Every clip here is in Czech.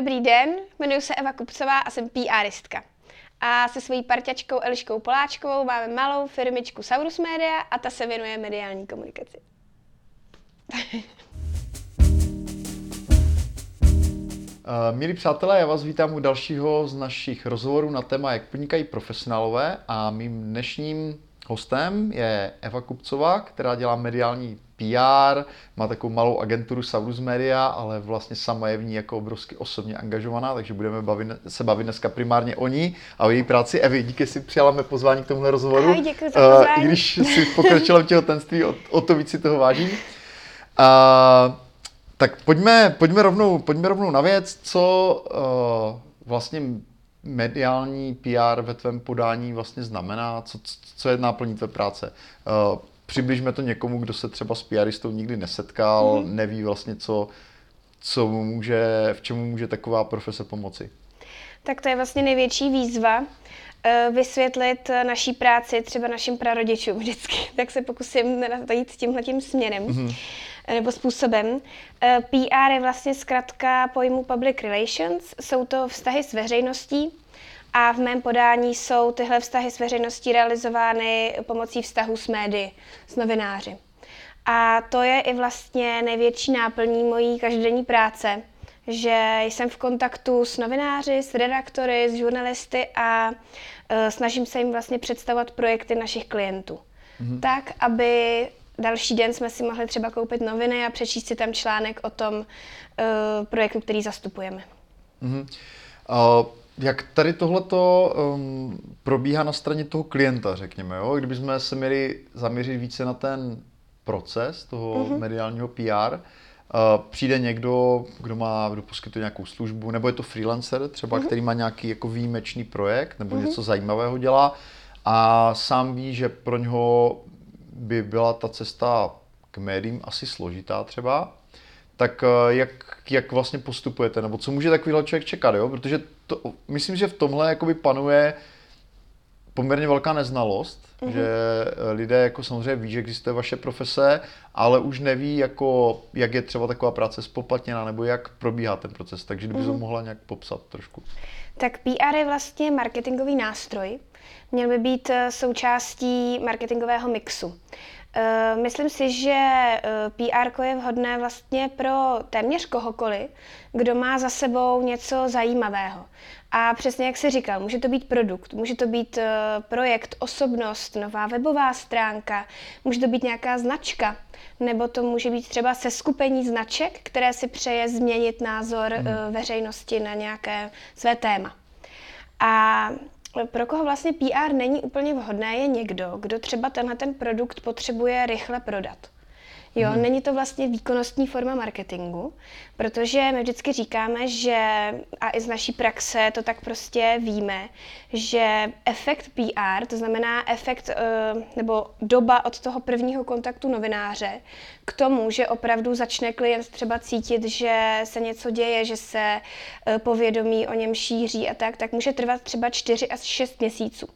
Dobrý den, jmenuji se Eva Kupcová a jsem PRistka. A se svojí parťačkou Eliškou Poláčkovou máme malou firmičku Saurus Media a ta se věnuje mediální komunikaci. Uh, milí přátelé, já vás vítám u dalšího z našich rozhovorů na téma, jak podnikají profesionálové a mým dnešním hostem je Eva Kupcová, která dělá mediální PR, má takovou malou agenturu Saurus Media, ale vlastně sama je v ní jako obrovsky osobně angažovaná, takže budeme bavit, se bavit dneska primárně o ní a o její práci. Evi, díky, si přijala mé pozvání k tomuhle rozhovoru. Ahoj, děkuji za pozvání. Uh, I když si pokročila v těhotenství, o, o to víc si toho vážím. Uh, tak pojďme, pojďme, rovnou, pojďme rovnou na věc, co uh, vlastně mediální PR ve tvém podání vlastně znamená, co, co je náplní tvé práce. Uh, přibližme to někomu, kdo se třeba s PRistou nikdy nesetkal, mm-hmm. neví vlastně, co, co mu může, v čemu může taková profese pomoci. Tak to je vlastně největší výzva, eh, vysvětlit naší práci třeba našim prarodičům vždycky. Tak se pokusím jít tímhle tím směrem. Mm-hmm nebo způsobem. PR je vlastně zkrátka pojmu public relations, jsou to vztahy s veřejností a v mém podání jsou tyhle vztahy s veřejností realizovány pomocí vztahů s médií, s novináři. A to je i vlastně největší náplní mojí každodenní práce, že jsem v kontaktu s novináři, s redaktory, s žurnalisty a uh, snažím se jim vlastně představovat projekty našich klientů. Mm-hmm. Tak, aby další den jsme si mohli třeba koupit noviny a přečíst si tam článek o tom uh, projektu, který zastupujeme. Mm-hmm. Uh, jak tady tohleto um, probíhá na straně toho klienta, řekněme, jo? Kdybychom se měli zaměřit více na ten proces toho mm-hmm. mediálního PR, uh, přijde někdo, kdo má, kdo poskytuje nějakou službu, nebo je to freelancer třeba, mm-hmm. který má nějaký jako výjimečný projekt, nebo mm-hmm. něco zajímavého dělá a sám ví, že pro něho by byla ta cesta k médiím asi složitá třeba, tak eh, jak, jak vlastně postupujete, nebo co může takovýhle člověk čekat, jo? Protože to, myslím, že v tomhle jakoby panuje poměrně velká neznalost, mm-hmm. že eh, lidé jako samozřejmě ví, že existuje vaše profese, ale už neví, jako, jak je třeba taková práce spoplatněná, nebo jak probíhá ten proces. Takže kdyby mm-hmm. to mohla nějak popsat trošku. Tak PR je vlastně marketingový nástroj. Měl by být eh, součástí marketingového mixu. Eh, myslím si, že eh, PR je vhodné vlastně pro téměř kohokoliv, kdo má za sebou něco zajímavého. A přesně jak se říkal, může to být produkt, může to být eh, projekt, osobnost, nová webová stránka, může to být nějaká značka, nebo to může být třeba seskupení značek, které si přeje změnit názor hmm. veřejnosti na nějaké své téma. A pro koho vlastně PR není úplně vhodné, je někdo, kdo třeba tenhle ten produkt potřebuje rychle prodat. Jo, hmm. není to vlastně výkonnostní forma marketingu, protože my vždycky říkáme, že a i z naší praxe to tak prostě víme, že efekt PR, to znamená efekt eh, nebo doba od toho prvního kontaktu novináře k tomu, že opravdu začne klient třeba cítit, že se něco děje, že se eh, povědomí o něm šíří a tak, tak může trvat třeba 4 až 6 měsíců.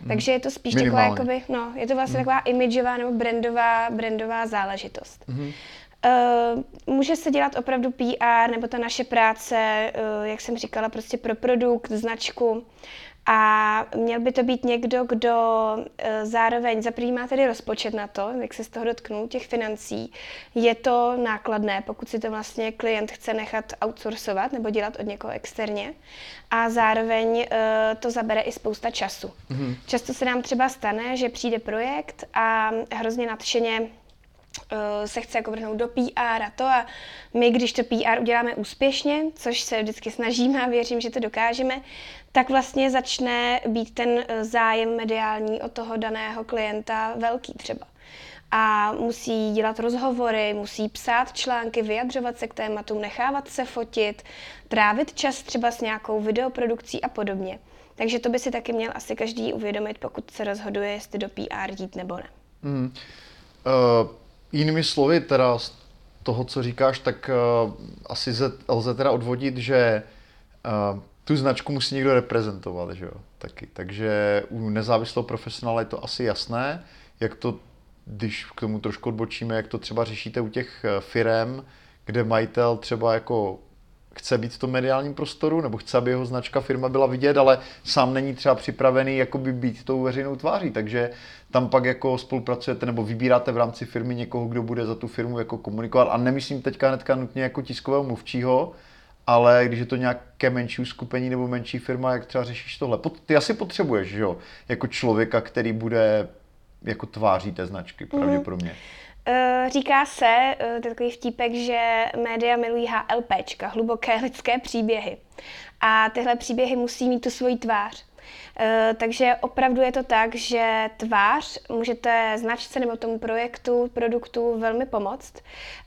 Hmm. Takže je to spíš Minimálně. taková, jakoby, no, je to vlastně hmm. taková imidžová nebo brandová, brandová záležitost. Hmm. Uh, může se dělat opravdu PR nebo ta naše práce, uh, jak jsem říkala, prostě pro produkt, značku. A měl by to být někdo, kdo e, zároveň za má tedy rozpočet na to, jak se z toho dotknou, těch financí. Je to nákladné, pokud si to vlastně klient chce nechat outsourcovat nebo dělat od někoho externě. A zároveň e, to zabere i spousta času. Mm-hmm. Často se nám třeba stane, že přijde projekt a hrozně nadšeně Eh, se chce jako vrhnout do PR a to a my, když to PR uděláme úspěšně, což se vždycky snažíme a věřím, že to dokážeme, tak vlastně začne být ten eh, zájem mediální od toho daného klienta velký třeba. A musí dělat rozhovory, musí psát články, vyjadřovat se k tématům, nechávat se fotit, trávit čas třeba s nějakou videoprodukcí a podobně. Takže to by si taky měl asi každý uvědomit, pokud se rozhoduje, jestli do PR jít nebo ne. Mm. Uh Jinými slovy, teda z toho, co říkáš, tak uh, asi ze, lze teda odvodit, že uh, tu značku musí někdo reprezentovat, že jo, taky. Takže u nezávislého profesionála je to asi jasné, jak to, když k tomu trošku odbočíme, jak to třeba řešíte u těch eh, firem, kde majitel třeba jako chce být v tom mediálním prostoru, nebo chce, aby jeho značka firma byla vidět, ale sám není třeba připravený jakoby být tou veřejnou tváří, takže tam pak jako spolupracujete nebo vybíráte v rámci firmy někoho, kdo bude za tu firmu jako komunikovat a nemyslím teďka hnedka nutně jako tiskového mluvčího, ale když je to nějaké menší uskupení nebo menší firma, jak třeba řešíš tohle? Ty asi potřebuješ, že jo, jako člověka, který bude jako tváří té značky, mhm. pravděpodobně. Mm. Říká se, uh, takový vtípek, že média milují HLPčka, hluboké lidské příběhy. A tyhle příběhy musí mít tu svoji tvář. Eh, takže opravdu je to tak, že tvář můžete značce nebo tomu projektu, produktu velmi pomoct.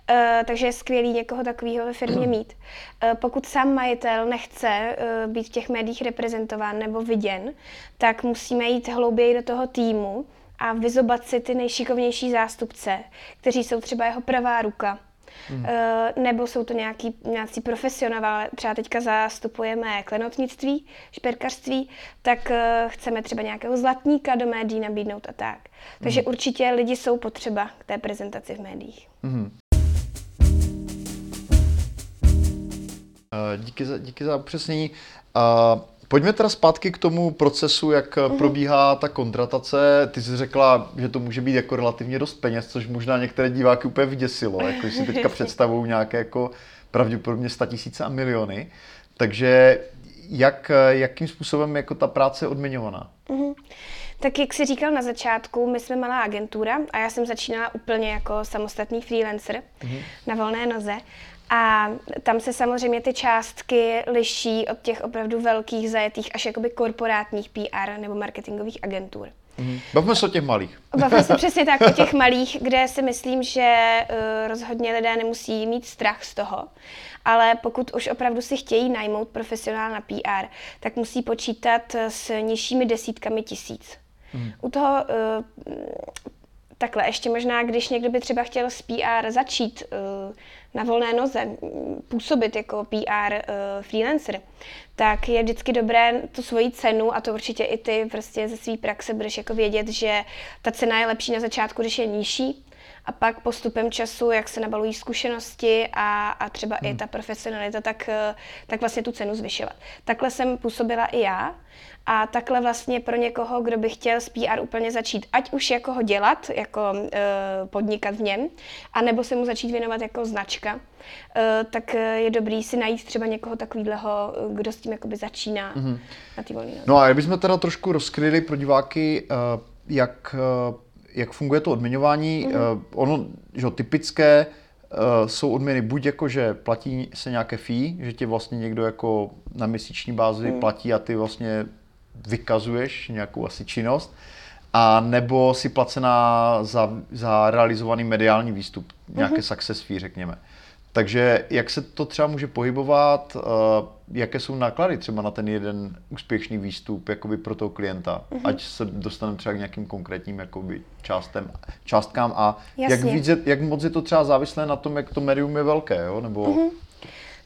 Eh, takže je skvělý někoho takového ve firmě mít. Eh, pokud sám majitel nechce být v těch médiích reprezentován nebo viděn, tak musíme jít hlouběji do toho týmu a vyzobat si ty nejšikovnější zástupce, kteří jsou třeba jeho pravá ruka Mm. Nebo jsou to nějaký, nějací profesionálové, třeba teďka zastupujeme klenotnictví, šperkařství, tak eh, chceme třeba nějakého zlatníka do médií nabídnout a tak. Takže mm. určitě lidi jsou potřeba k té prezentaci v médiích. Mm. Díky za, díky za upřesnění. Uh, Pojďme teda zpátky k tomu procesu, jak uh-huh. probíhá ta kontratace. Ty jsi řekla, že to může být jako relativně dost peněz, což možná některé diváky úplně vyděsilo, jako si teďka představují nějaké jako pravděpodobně tisíce a miliony. Takže jak, jakým způsobem jako ta práce je odměňovaná? Uh-huh. Tak jak jsi říkal na začátku, my jsme malá agentura a já jsem začínala úplně jako samostatný freelancer uh-huh. na volné noze. A tam se samozřejmě ty částky liší od těch opravdu velkých, zajetých až jakoby korporátních PR nebo marketingových agentur. Mm. Bavme se o těch malých. Bavme se přesně tak o těch malých, kde si myslím, že uh, rozhodně lidé nemusí mít strach z toho. Ale pokud už opravdu si chtějí najmout profesionál na PR, tak musí počítat s nižšími desítkami tisíc. Mm. U toho uh, takhle, ještě možná, když někdo by třeba chtěl s PR začít uh, na volné noze, působit jako PR uh, freelancer, tak je vždycky dobré tu svoji cenu, a to určitě i ty prostě ze své praxe budeš jako vědět, že ta cena je lepší na začátku, když je nižší, a pak postupem času, jak se nabalují zkušenosti a, a třeba hmm. i ta profesionalita, tak, eh, tak vlastně tu cenu zvyšovat. Takhle jsem působila i já a takhle vlastně pro někoho, kdo by chtěl s PR úplně začít, ať už jako ho dělat, jako e, podnikat v něm, anebo se mu začít věnovat jako značka, e, tak je dobrý si najít třeba někoho takového, kdo s tím jakoby začíná mm-hmm. na ty volný No a kdybychom teda trošku rozkryli pro diváky, jak jak funguje to odměňování. Mm-hmm. Ono, že typické uh, jsou odměny buď jako, že platí se nějaké fee, že ti vlastně někdo jako na měsíční bázi mm. platí a ty vlastně vykazuješ nějakou asi činnost, a nebo si placená za, za realizovaný mediální výstup, nějaké mm-hmm. success fee, řekněme. Takže jak se to třeba může pohybovat, uh, jaké jsou náklady třeba na ten jeden úspěšný výstup jakoby pro toho klienta, mm-hmm. ať se dostaneme třeba k nějakým konkrétním jakoby částem, částkám a jak, víc, jak moc je to třeba závislé na tom, jak to médium je velké, jo? nebo mm-hmm.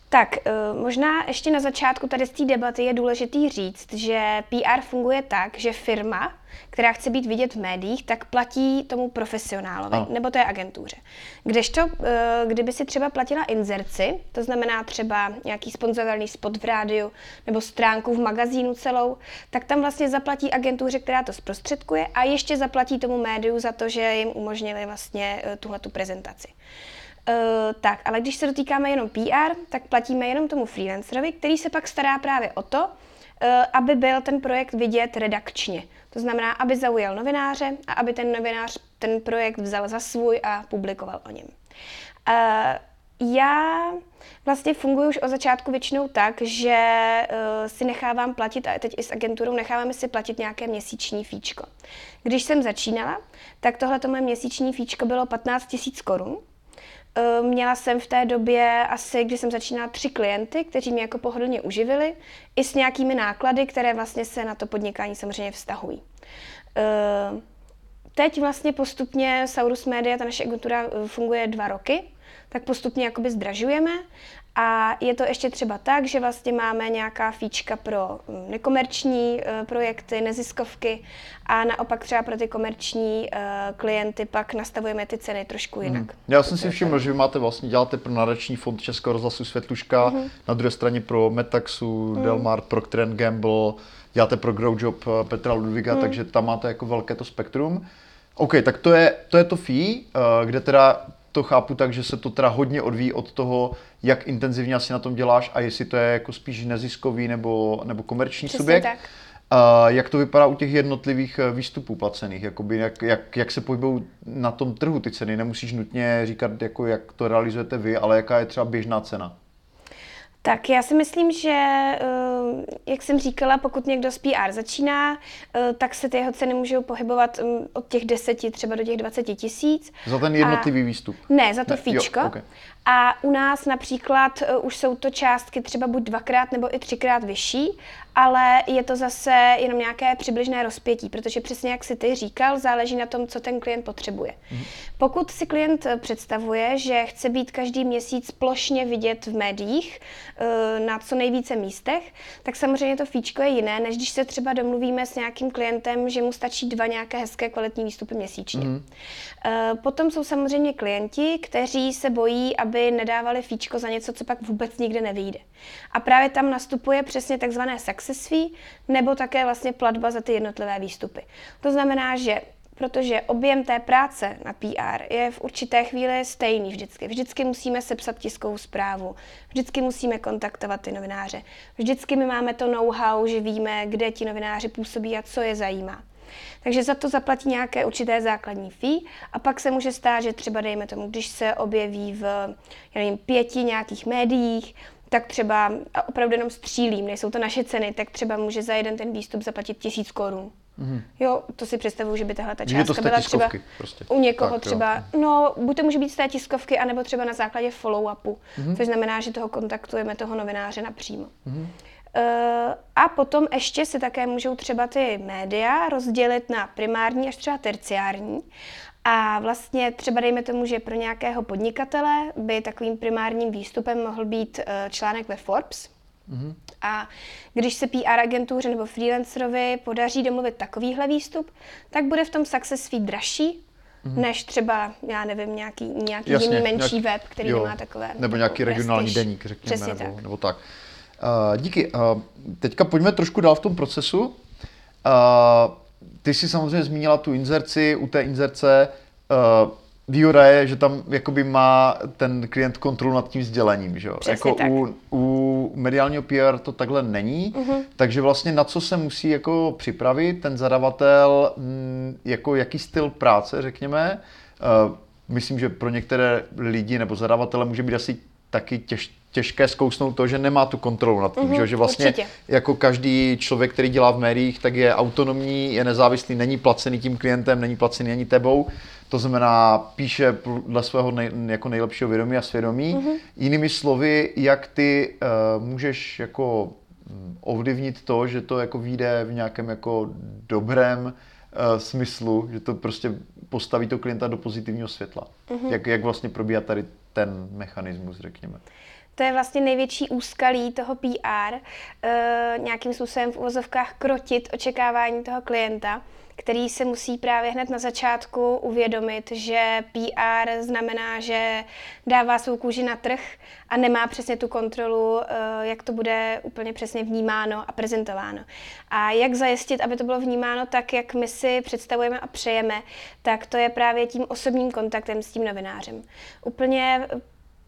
Tak, eh, možná ještě na začátku tady z té debaty je důležitý říct, že PR funguje tak, že firma, která chce být vidět v médiích, tak platí tomu profesionálovi, no. nebo té agentuře. Kdežto, eh, kdyby si třeba platila inzerci, to znamená třeba nějaký sponzorovaný spot v rádiu nebo stránku v magazínu celou, tak tam vlastně zaplatí agentuře, která to zprostředkuje a ještě zaplatí tomu médiu za to, že jim umožnili vlastně eh, tuhle tu prezentaci. Uh, tak, ale když se dotýkáme jenom PR, tak platíme jenom tomu freelancerovi, který se pak stará právě o to, uh, aby byl ten projekt vidět redakčně. To znamená, aby zaujal novináře a aby ten novinář ten projekt vzal za svůj a publikoval o něm. Uh, já vlastně funguji už od začátku většinou tak, že si nechávám platit, a teď i s agenturou necháváme si platit nějaké měsíční fíčko. Když jsem začínala, tak tohle moje měsíční fíčko bylo 15 000 korun, Eh, měla jsem v té době asi, když jsem začínala, tři klienty, kteří mě jako pohodlně uživili, i s nějakými náklady, které vlastně se na to podnikání samozřejmě vztahují. Eh, teď vlastně postupně Saurus Media, ta naše agentura, eh, funguje dva roky, tak postupně jakoby zdražujeme A je to ještě třeba tak, že vlastně máme nějaká fíčka pro mm, nekomerční uh, projekty, neziskovky a naopak třeba pro ty komerční uh, klienty pak nastavujeme ty ceny trošku jinak. Hmm. Já jsem si všiml, že vy máte vlastně, děláte pro nadační fond Českého rozhlasu Světluška, hmm. na druhé straně pro Metaxu, hmm. Delmar, Procter Gamble, děláte pro Growjob eh, Petra Ludviga, hmm. takže tam máte jako velké to spektrum. OK, tak to je to, je to fee, kde teda to chápu tak, že se to teda hodně odvíjí od toho, jak intenzivně asi na tom děláš a jestli to je jako spíš neziskový nebo, nebo komerční Přesně subjekt. tak. A jak to vypadá u těch jednotlivých eh, výstupů placených? Jakoby jak, jak, jak se pohybují na tom trhu ty ceny? Nemusíš nutně říkat, jako jak to realizujete vy, ale jaká je třeba běžná cena? Tak já si myslím, že, eh, jak jsem říkala, pokud někdo z PR začíná, eh, tak se ty jeho ceny můžou pohybovat od těch 10 třeba do těch 20 tisíc. Za ten jednotlivý a... výstup? Ne, za to ne, fíčko. Jo, okay. A u nás například uh, už jsou to částky třeba buď dvakrát nebo i třikrát vyšší, ale je to zase jenom nějaké přibližné rozpětí, protože přesně jak si ty říkal, záleží na tom, co ten klient potřebuje. Mm. Pokud si klient eh, představuje, že chce být každý měsíc plošně vidět v médiích uh, na co nejvíce místech, tak samozřejmě to fíčko je jiné, než když se třeba domluvíme s nějakým klientem, že mu stačí dva nějaké hezké kvalitní výstupy měsíčně. Mm. Uh, potom jsou samozřejmě klienti, kteří se bojí, aby nedávali fíčko za něco, co pak vůbec nikde nevyjde. A právě tam nastupuje přesně takzvané success fee, nebo také vlastně platba za ty jednotlivé výstupy. To znamená, že protože objem té práce na PR je v určité chvíli stejný vždycky. Vždycky musíme sepsat tiskovou zprávu, vždycky musíme kontaktovat ty novináře, vždycky my máme to know-how, že víme, kde ti novináři působí a co je zajímá. Takže za to zaplatí nějaké určité základní fee a pak se může stát, že třeba dejme tomu, když se objeví v já nevím, pěti nějakých médiích, tak třeba, a opravdu jenom střílím, nejsou to naše ceny, tak třeba může za jeden ten výstup zaplatit tisíc korun. Mm-hmm. Jo, to si představuju, že by tahle ta částka byla třeba prostě. u někoho tak, třeba, jo. no, buď to může být z té tiskovky, anebo třeba na základě follow-upu, mm-hmm. což znamená, že toho kontaktujeme, toho novináře napřímo. Mm-hmm. Eh, a potom ještě si také můžou třeba ty média rozdělit na primární až třeba terciární. A vlastně třeba dejme tomu, že pro nějakého podnikatele by takovým primárním výstupem mohl být eh, článek ve Forbes. Mm-hmm. A když se PR agentuře nebo freelancerovi podaří domluvit takovýhle výstup, tak bude v tom success fee dražší, mm-hmm. než třeba, já nevím, nějaký, nějaký Jasně, jiný menší nějak, web, který jo, nemá takové. Nebo nějaký regionální deník, řekněme. Přesně nebo, tak. nebo tak. Uh, díky. Uh, teďka pojďme trošku dál v tom procesu. Uh, ty jsi samozřejmě zmínila tu inzerci, u té inzerce uh, výhoda je, že tam jakoby má ten klient kontrolu nad tím sdělením, že jo? Jako tak. u, u mediálního PR to takhle není, uh-huh. takže vlastně na co se musí jako připravit ten zadavatel, m, mm, jako jaký styl práce, řekněme. Uh, myslím, že pro některé lidi nebo zadavatele může být asi taky těž, těžké zkousnout to, že nemá tu kontrolu nad tím, mm-hmm, že, že vlastně určitě. jako každý člověk, který dělá v médiích, tak je autonomní, je nezávislý, není placený tím klientem, není placený ani tebou, to znamená píše dle svého nej, jako nejlepšího vědomí a svědomí. Mm-hmm. Jinými slovy, jak ty uh, můžeš jako mm, ovlivnit to, že to jako vyjde v nějakém jako dobrém uh, smyslu, že to prostě postaví to klienta do pozitivního světla. Mm-hmm. Jak, jak vlastně probíhá tady ten mechanismus, řekněme to je vlastně největší úskalí toho PR, uh, eh, nějakým způsobem v uvozovkách krotit očekávání toho klienta, který se musí právě hned na začátku uvědomit, že PR znamená, že dává svou kůži na trh a nemá přesně tu kontrolu, uh, jak to bude úplně přesně vnímáno a prezentováno. A jak zajistit, aby to bylo vnímáno tak, jak my si představujeme a přejeme, tak to je právě tím osobním kontaktem s tím novinářem. Úplně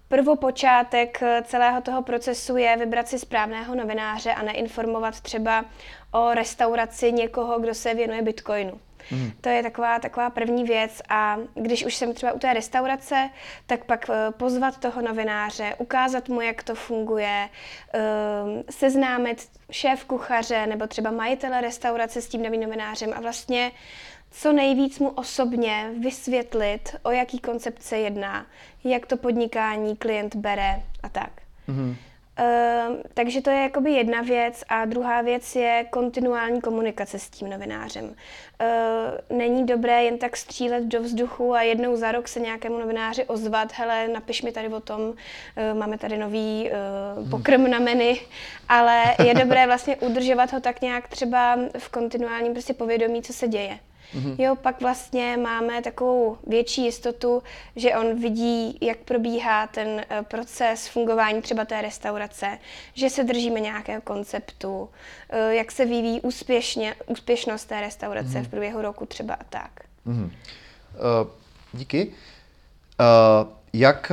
Prvopočátek celého toho procesu je vybrat si správného novináře a neinformovat třeba o restauraci někoho, kdo se věnuje bitcoinu. Mm. To je taková, taková první věc a když už jsem třeba u té restaurace, tak pak eh, pozvat toho novináře, ukázat mu, jak to funguje, ehm, seznámit šéf kuchaře nebo třeba majitele restaurace s tím novým novinářem a vlastně co nejvíc mu osobně vysvětlit, o jaký koncept se jedná, jak to podnikání klient bere a tak. Mm-hmm. Uh, takže to je jakoby jedna věc a druhá věc je kontinuální komunikace s tím novinářem. Uh, není dobré jen tak střílet do vzduchu a jednou za rok se nějakému novináři ozvat, hele, napiš mi tady o tom, uh, máme tady nový uh, pokrm na menu, ale je dobré vlastně udržovat ho tak nějak třeba v kontinuálním prostě povědomí, co se děje. Mm-hmm. Jo, pak vlastně máme takovou větší jistotu, že on vidí, jak probíhá ten eh, proces fungování třeba té restaurace, že se držíme nějakého konceptu, eh, jak se vyvíjí úspěšně, úspěšnost té restaurace mm-hmm. v průběhu roku třeba a tak. Mm-hmm. Uh, díky. Uh, jak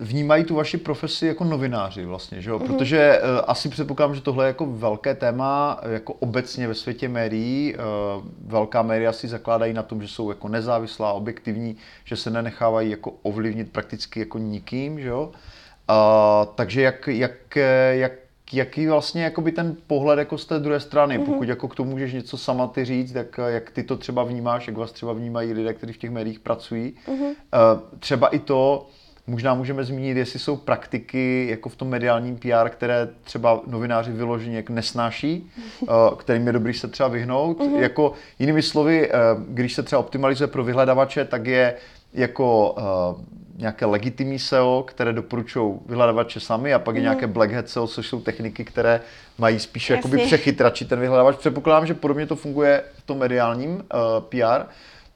vnímají tu vaši profesi jako novináři vlastně, že jo? Mm-hmm. Protože uh, asi předpokládám, že tohle je jako velké téma jako obecně ve světě médií. Uh, velká média si zakládají na tom, že jsou jako nezávislá, objektivní, že se nenechávají jako ovlivnit prakticky jako nikým, že jo? Uh, takže jak, jak, jak jaký vlastně jakoby ten pohled jako z té druhé strany, mm-hmm. pokud jako k tomu můžeš něco sama ty říct, tak jak ty to třeba vnímáš, jak vás třeba vnímají lidé, kteří v těch médiích pracují. Mm-hmm. Uh, třeba i to, Možná můžeme zmínit, jestli jsou praktiky jako v tom mediálním PR, které třeba novináři vyloženě jak nesnáší, eh, kterým je dobrý se třeba vyhnout. Mm-hmm. Jako jinými slovy, eh, když se třeba optimalizuje pro vyhledavače, tak je jako uh, nějaké legitimní SEO, které doporučují vyhledavače sami a pak je mm. nějaké black hat SEO, což jsou techniky, které mají spíše jakoby přechytračit ten vyhledávač. Předpokládám, že podobně to funguje v tom mediálním uh, PR.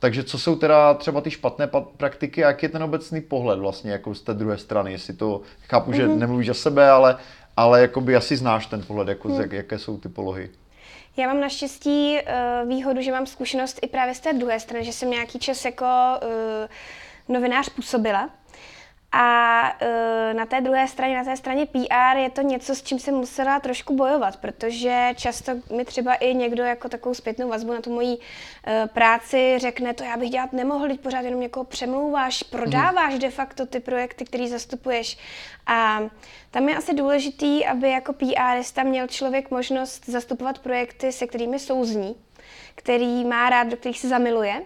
Takže co jsou teda třeba ty špatné praktiky a jak je ten obecný pohled vlastně jako z té druhé strany, jestli to, chápu, mm-hmm. že mhm. nemluvíš za sebe, ale, ale jakoby asi znáš ten pohled, jako mm. jak, jaké jsou ty polohy. Já mám naštěstí uh, výhodu, že mám zkušenost i právě z té druhé strany, že jsem nějaký čas jako uh, novinář působila a uh, na té druhé straně, na té straně PR je to něco, s čím jsem musela trošku bojovat, protože často mi třeba i někdo jako takovou zpětnou vazbu na tu moji uh, práci řekne, to já bych dělat nemohl, teď pořád jenom někoho přemlouváš, prodáváš de facto ty projekty, které zastupuješ. A tam je asi důležitý, aby jako PRista měl člověk možnost zastupovat projekty, se kterými souzní, který má rád, do kterých se zamiluje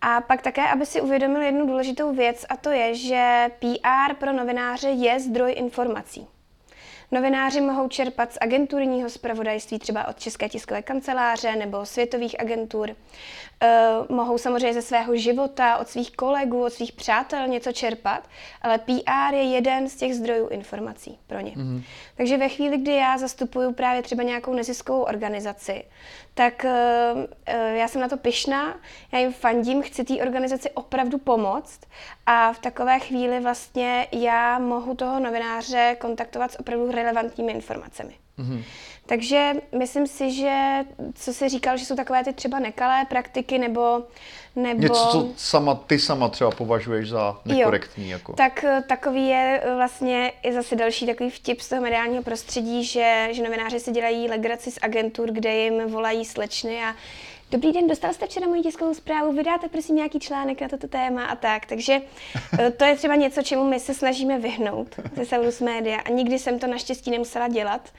a pak také, aby si uvědomil jednu důležitou věc, a to je, že PR pro novináře je zdroj informací. Novináři mohou čerpat z agenturního zpravodajství, třeba od České tiskové kanceláře nebo světových agentur. E, mohou samozřejmě ze svého života, od svých kolegů, od svých přátel něco čerpat, ale PR je jeden z těch zdrojů informací pro ně. Mm-hmm. Takže ve chvíli, kdy já zastupuju právě třeba nějakou neziskovou organizaci, tak e, já jsem na to pyšná, já jim fandím, chci té organizaci opravdu pomoct a v takové chvíli vlastně já mohu toho novináře kontaktovat s opravdu relevantními informacemi. Mm-hmm. Takže myslím si, že co jsi říkal, že jsou takové ty třeba nekalé praktiky nebo... nebo... Něco, co sama, ty sama třeba považuješ za nekorektní. Jo. Jako. Tak eh, takový je eh, vlastně i zase další takový vtip z toho mediálního prostředí, že, že novináři si dělají legraci z agentur, kde jim volají slečny a Dobrý den, dostal jste včera moji tiskovou zprávu, vydáte prosím nějaký článek na toto téma a tak. Takže eh, to je třeba něco, čemu my se snažíme vyhnout ze Saurus Media a nikdy jsem to naštěstí nemusela dělat,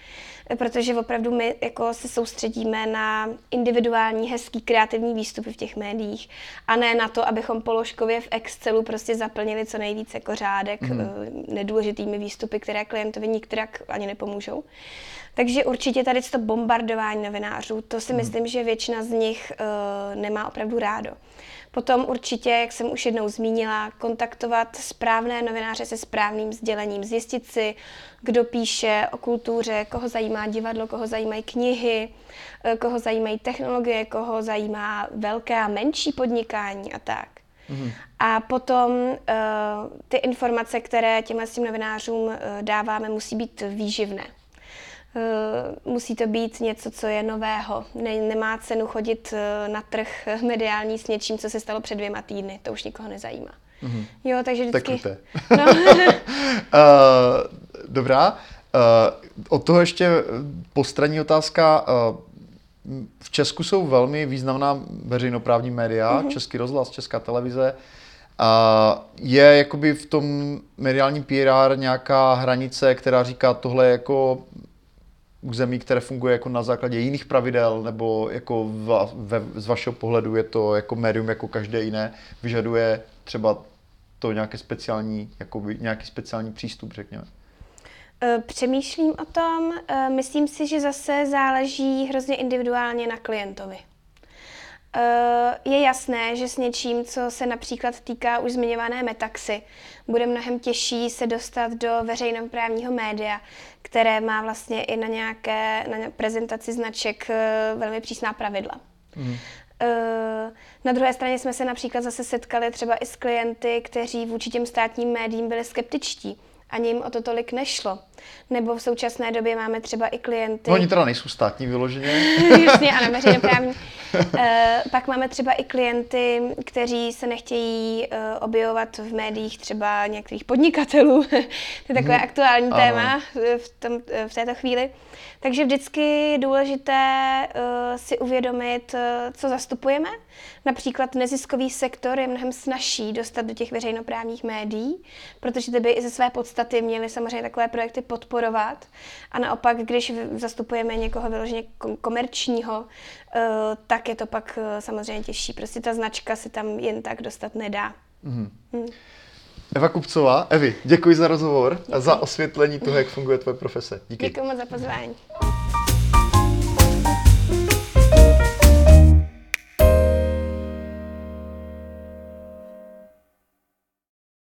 protože opravdu my jako se soustředíme na individuální, hezký, kreativní výstupy v těch médiích a ne na to, abychom položkově v Excelu prostě zaplnili co nejvíce jako řádek mm. nedůležitými výstupy, které klientovi nikterak ani nepomůžou. Takže určitě tady to bombardování novinářů, to si hmm. myslím, že většina z nich uh, nemá opravdu rádo. Potom určitě, jak jsem už jednou zmínila, kontaktovat správné novináře se správným sdělením, zjistit si, kdo píše o kultuře, koho zajímá divadlo, koho zajímají knihy, eh, koho zajímají technologie, koho zajímá velké a menší podnikání a tak. Mm-hmm. A potom uh, ty informace, které těmhle novinářům uh, dáváme, musí být výživné. Eh, musí to být něco, co je nového. Ne, nemá cenu chodit eh, na trh mediální s něčím, co se stalo před dvěma týdny. To už nikoho nezajímá. Mm-hmm. Jo, takže vždycky... Tak no. uh, dobrá. Uh, od toho ještě postranní otázka. Uh, v Česku jsou velmi významná veřejnoprávní média, mm-hmm. Český rozhlas, Česká televize. A je jakoby v tom mediálním PR nějaká hranice, která říká, tohle je jako území, které funguje jako na základě jiných pravidel, nebo jako v, ve, z vašeho pohledu je to jako médium jako každé jiné, vyžaduje třeba to nějaké speciální, jakoby, nějaký speciální přístup, řekněme? Eh, přemýšlím o tom, eh, myslím si, že zase záleží hrozně individuálně na klientovi. Eh, je jasné, že s něčím, co se například týká už zmiňované metaxy, bude mnohem těžší se dostat do veřejnoprávního média, které má vlastně i na nějaké na prezentaci značek velmi přísná pravidla. Mm. Na druhé straně jsme se například zase setkali třeba i s klienty, kteří vůči těm státním médiím byli skeptičtí ani jim o to tolik nešlo. Nebo v současné době máme třeba i klienty... No, oni teda nejsou státní vyloženě. Jasně, ano, veřejnoprávní. uh, pak máme třeba i klienty, kteří se nechtějí uh, objevovat v médiích třeba některých podnikatelů. to je takové hmm. aktuální ano. téma v, tom, v této chvíli. Takže vždycky je důležité uh, si uvědomit, co zastupujeme. Například neziskový sektor je mnohem snažší dostat do těch veřejnoprávních médií, protože ty by i ze své podstaty měly samozřejmě takové projekty podporovat. A naopak, když zastupujeme někoho vyloženě komerčního, uh, tak je to pak uh, samozřejmě těžší. Prostě ta značka se tam jen tak dostat nedá. Mm. Mm. Eva Kupcová, Evi, děkuji za rozhovor děkuji. a za osvětlení toho, jak funguje tvoje profese. Díky. Děkuji moc za pozvání.